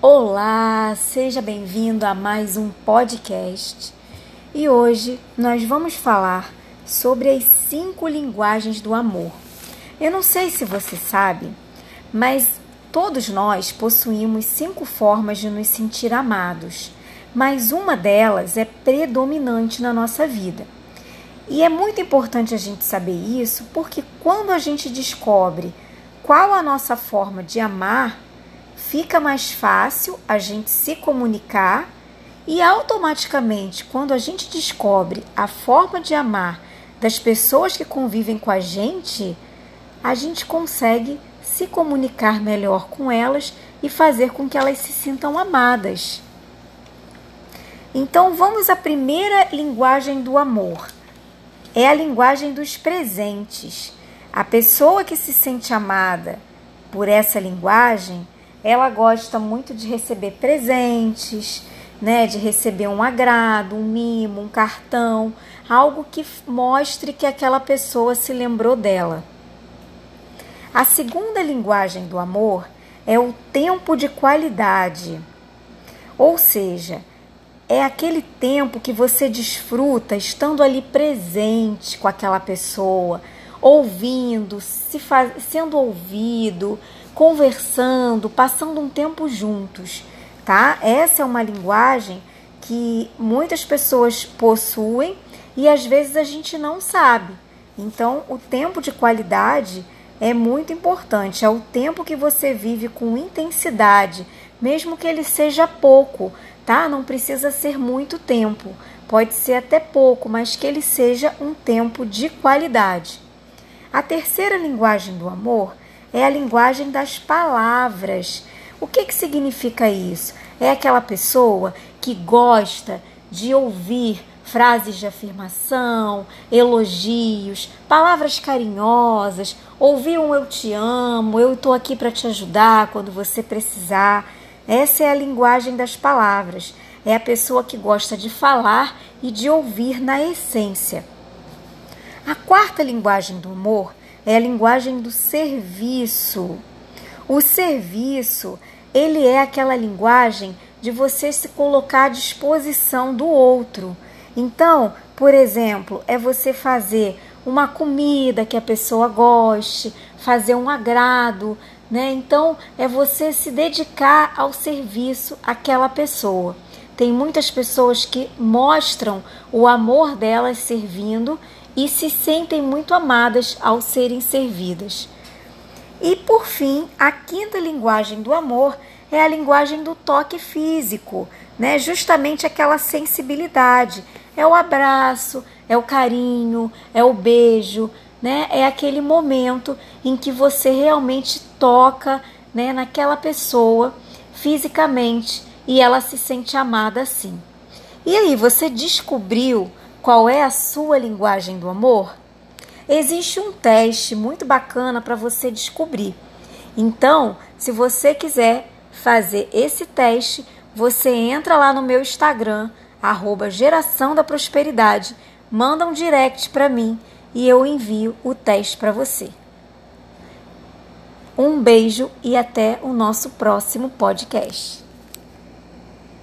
Olá, seja bem-vindo a mais um podcast. E hoje nós vamos falar sobre as cinco linguagens do amor. Eu não sei se você sabe, mas todos nós possuímos cinco formas de nos sentir amados, mas uma delas é predominante na nossa vida. E é muito importante a gente saber isso, porque quando a gente descobre qual a nossa forma de amar, fica mais fácil a gente se comunicar e automaticamente, quando a gente descobre a forma de amar das pessoas que convivem com a gente, a gente consegue se comunicar melhor com elas e fazer com que elas se sintam amadas. Então, vamos à primeira linguagem do amor. É a linguagem dos presentes. A pessoa que se sente amada por essa linguagem ela gosta muito de receber presentes, né, de receber um agrado, um mimo, um cartão, algo que mostre que aquela pessoa se lembrou dela. A segunda linguagem do amor é o tempo de qualidade. Ou seja, é aquele tempo que você desfruta estando ali presente com aquela pessoa, ouvindo, se faz, sendo ouvido, conversando, passando um tempo juntos, tá? Essa é uma linguagem que muitas pessoas possuem e às vezes a gente não sabe. Então, o tempo de qualidade é muito importante, é o tempo que você vive com intensidade, mesmo que ele seja pouco, tá? Não precisa ser muito tempo, pode ser até pouco, mas que ele seja um tempo de qualidade. A terceira linguagem do amor é a linguagem das palavras. O que, que significa isso? É aquela pessoa que gosta de ouvir frases de afirmação, elogios, palavras carinhosas, ouvir um eu te amo, eu estou aqui para te ajudar quando você precisar. Essa é a linguagem das palavras. É a pessoa que gosta de falar e de ouvir na essência. A quarta linguagem do humor é a linguagem do serviço. O serviço, ele é aquela linguagem de você se colocar à disposição do outro. Então, por exemplo, é você fazer uma comida que a pessoa goste, fazer um agrado, né? Então, é você se dedicar ao serviço àquela pessoa. Tem muitas pessoas que mostram o amor delas servindo e se sentem muito amadas ao serem servidas. E por fim, a quinta linguagem do amor é a linguagem do toque físico, né? Justamente aquela sensibilidade. É o abraço, é o carinho, é o beijo, né? É aquele momento em que você realmente toca, né, naquela pessoa fisicamente e ela se sente amada assim. E aí, você descobriu qual é a sua linguagem do amor? Existe um teste muito bacana para você descobrir. Então, se você quiser fazer esse teste, você entra lá no meu Instagram, arroba Geração da Prosperidade, manda um direct para mim e eu envio o teste para você. Um beijo e até o nosso próximo podcast.